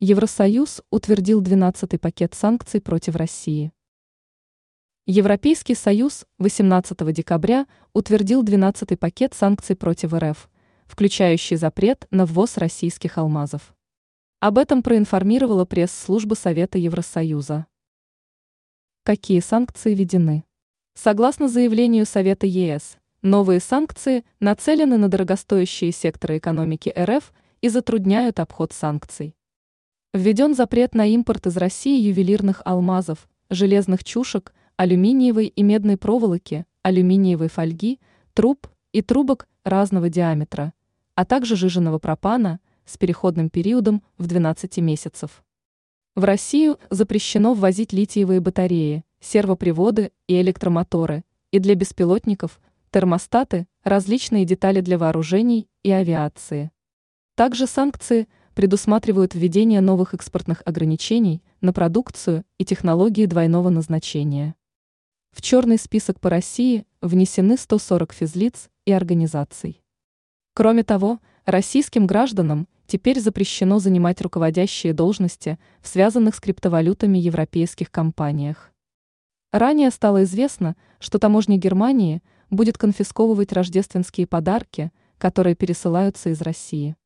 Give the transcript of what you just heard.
Евросоюз утвердил 12-й пакет санкций против России. Европейский Союз 18 декабря утвердил 12-й пакет санкций против РФ, включающий запрет на ввоз российских алмазов. Об этом проинформировала пресс-служба Совета Евросоюза. Какие санкции введены? Согласно заявлению Совета ЕС, новые санкции нацелены на дорогостоящие секторы экономики РФ и затрудняют обход санкций. Введен запрет на импорт из России ювелирных алмазов, железных чушек, алюминиевой и медной проволоки, алюминиевой фольги, труб и трубок разного диаметра, а также жиженного пропана с переходным периодом в 12 месяцев. В Россию запрещено ввозить литиевые батареи, сервоприводы и электромоторы, и для беспилотников, термостаты, различные детали для вооружений и авиации. Также санкции – предусматривают введение новых экспортных ограничений на продукцию и технологии двойного назначения. В черный список по России внесены 140 физлиц и организаций. Кроме того, российским гражданам теперь запрещено занимать руководящие должности в связанных с криптовалютами европейских компаниях. Ранее стало известно, что таможня Германии будет конфисковывать рождественские подарки, которые пересылаются из России.